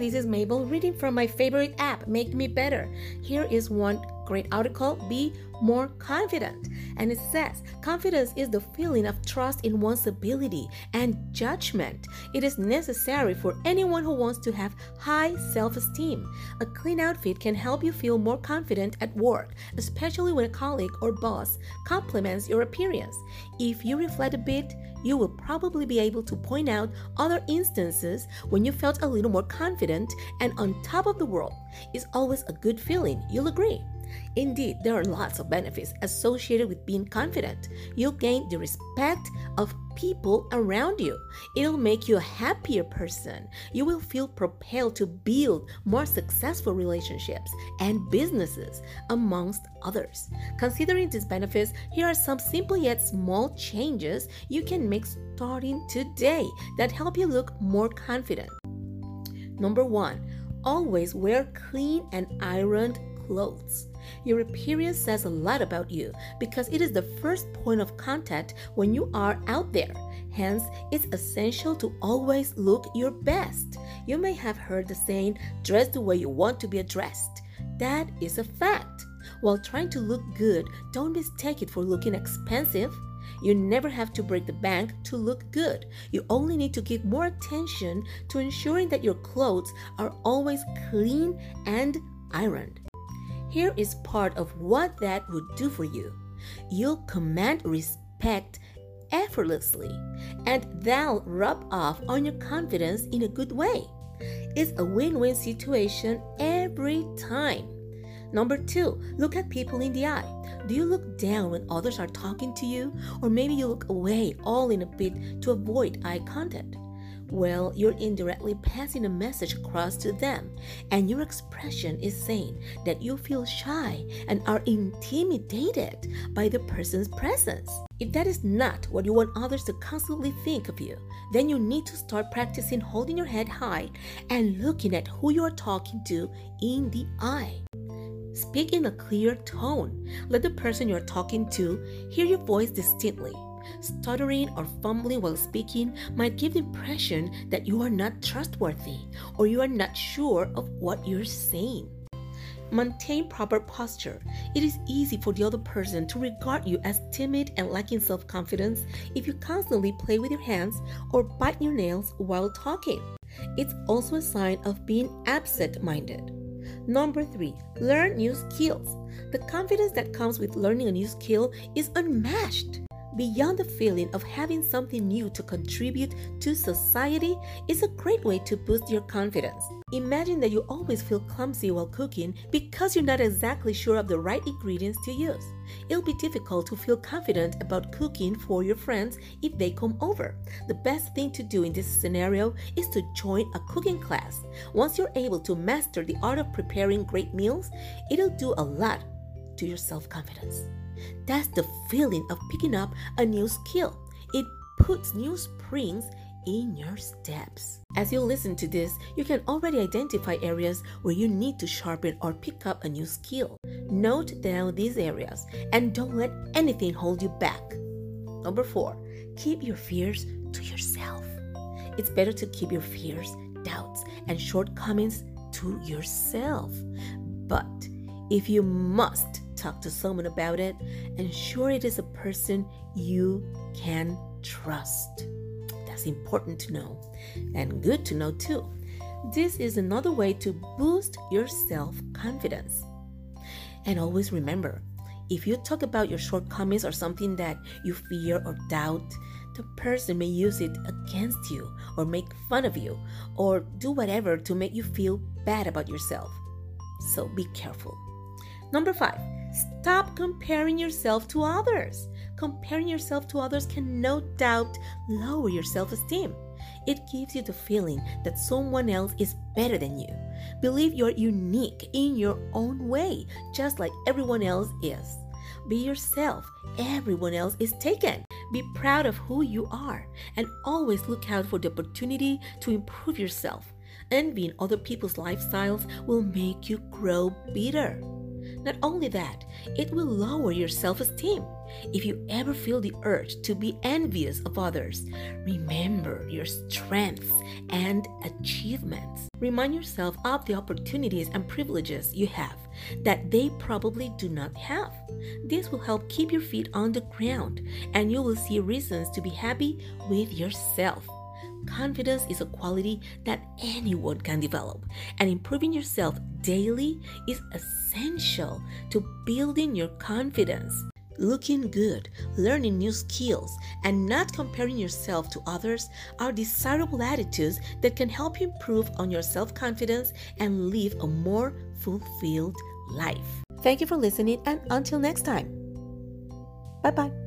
this is Mabel reading from my favorite app, Make Me Better. Here is one great article Be More Confident. And it says confidence is the feeling of trust in one's ability and judgment. It is necessary for anyone who wants to have high self esteem. A clean outfit can help you feel more confident at work, especially when a colleague or boss compliments your appearance. If you reflect a bit, you will probably be able to point out other instances when you felt a little more confident and on top of the world. It's always a good feeling, you'll agree. Indeed, there are lots of benefits associated with being confident. You'll gain the respect of people around you. It'll make you a happier person. You will feel propelled to build more successful relationships and businesses, amongst others. Considering these benefits, here are some simple yet small changes you can make starting today that help you look more confident. Number one, always wear clean and ironed clothes. Your appearance says a lot about you because it is the first point of contact when you are out there. Hence, it's essential to always look your best. You may have heard the saying, dress the way you want to be addressed. That is a fact. While trying to look good, don't mistake it for looking expensive. You never have to break the bank to look good. You only need to give more attention to ensuring that your clothes are always clean and ironed. Here is part of what that would do for you. You'll command respect effortlessly, and that'll rub off on your confidence in a good way. It's a win win situation every time. Number two, look at people in the eye. Do you look down when others are talking to you? Or maybe you look away all in a bit to avoid eye contact? Well, you're indirectly passing a message across to them, and your expression is saying that you feel shy and are intimidated by the person's presence. If that is not what you want others to constantly think of you, then you need to start practicing holding your head high and looking at who you are talking to in the eye. Speak in a clear tone. Let the person you're talking to hear your voice distinctly. Stuttering or fumbling while speaking might give the impression that you are not trustworthy or you are not sure of what you're saying. Maintain proper posture. It is easy for the other person to regard you as timid and lacking self confidence if you constantly play with your hands or bite your nails while talking. It's also a sign of being absent minded. Number three, learn new skills. The confidence that comes with learning a new skill is unmatched. Beyond the feeling of having something new to contribute to society is a great way to boost your confidence. Imagine that you always feel clumsy while cooking because you're not exactly sure of the right ingredients to use. It'll be difficult to feel confident about cooking for your friends if they come over. The best thing to do in this scenario is to join a cooking class. Once you're able to master the art of preparing great meals, it'll do a lot to your self confidence. That's the feeling of picking up a new skill. It puts new springs in your steps. As you listen to this, you can already identify areas where you need to sharpen or pick up a new skill. Note down these areas and don't let anything hold you back. Number four, keep your fears to yourself. It's better to keep your fears, doubts, and shortcomings to yourself. But if you must talk to someone about it, ensure it is a person you can trust. That's important to know and good to know too. This is another way to boost your self confidence. And always remember if you talk about your shortcomings or something that you fear or doubt, the person may use it against you or make fun of you or do whatever to make you feel bad about yourself. So be careful. Number five, stop comparing yourself to others. Comparing yourself to others can no doubt lower your self esteem. It gives you the feeling that someone else is better than you. Believe you're unique in your own way, just like everyone else is. Be yourself, everyone else is taken. Be proud of who you are and always look out for the opportunity to improve yourself. Envying other people's lifestyles will make you grow bitter. Not only that, it will lower your self esteem. If you ever feel the urge to be envious of others, remember your strengths and achievements. Remind yourself of the opportunities and privileges you have that they probably do not have. This will help keep your feet on the ground and you will see reasons to be happy with yourself. Confidence is a quality that anyone can develop, and improving yourself daily is essential to building your confidence. Looking good, learning new skills, and not comparing yourself to others are desirable attitudes that can help you improve on your self confidence and live a more fulfilled life. Thank you for listening, and until next time. Bye bye.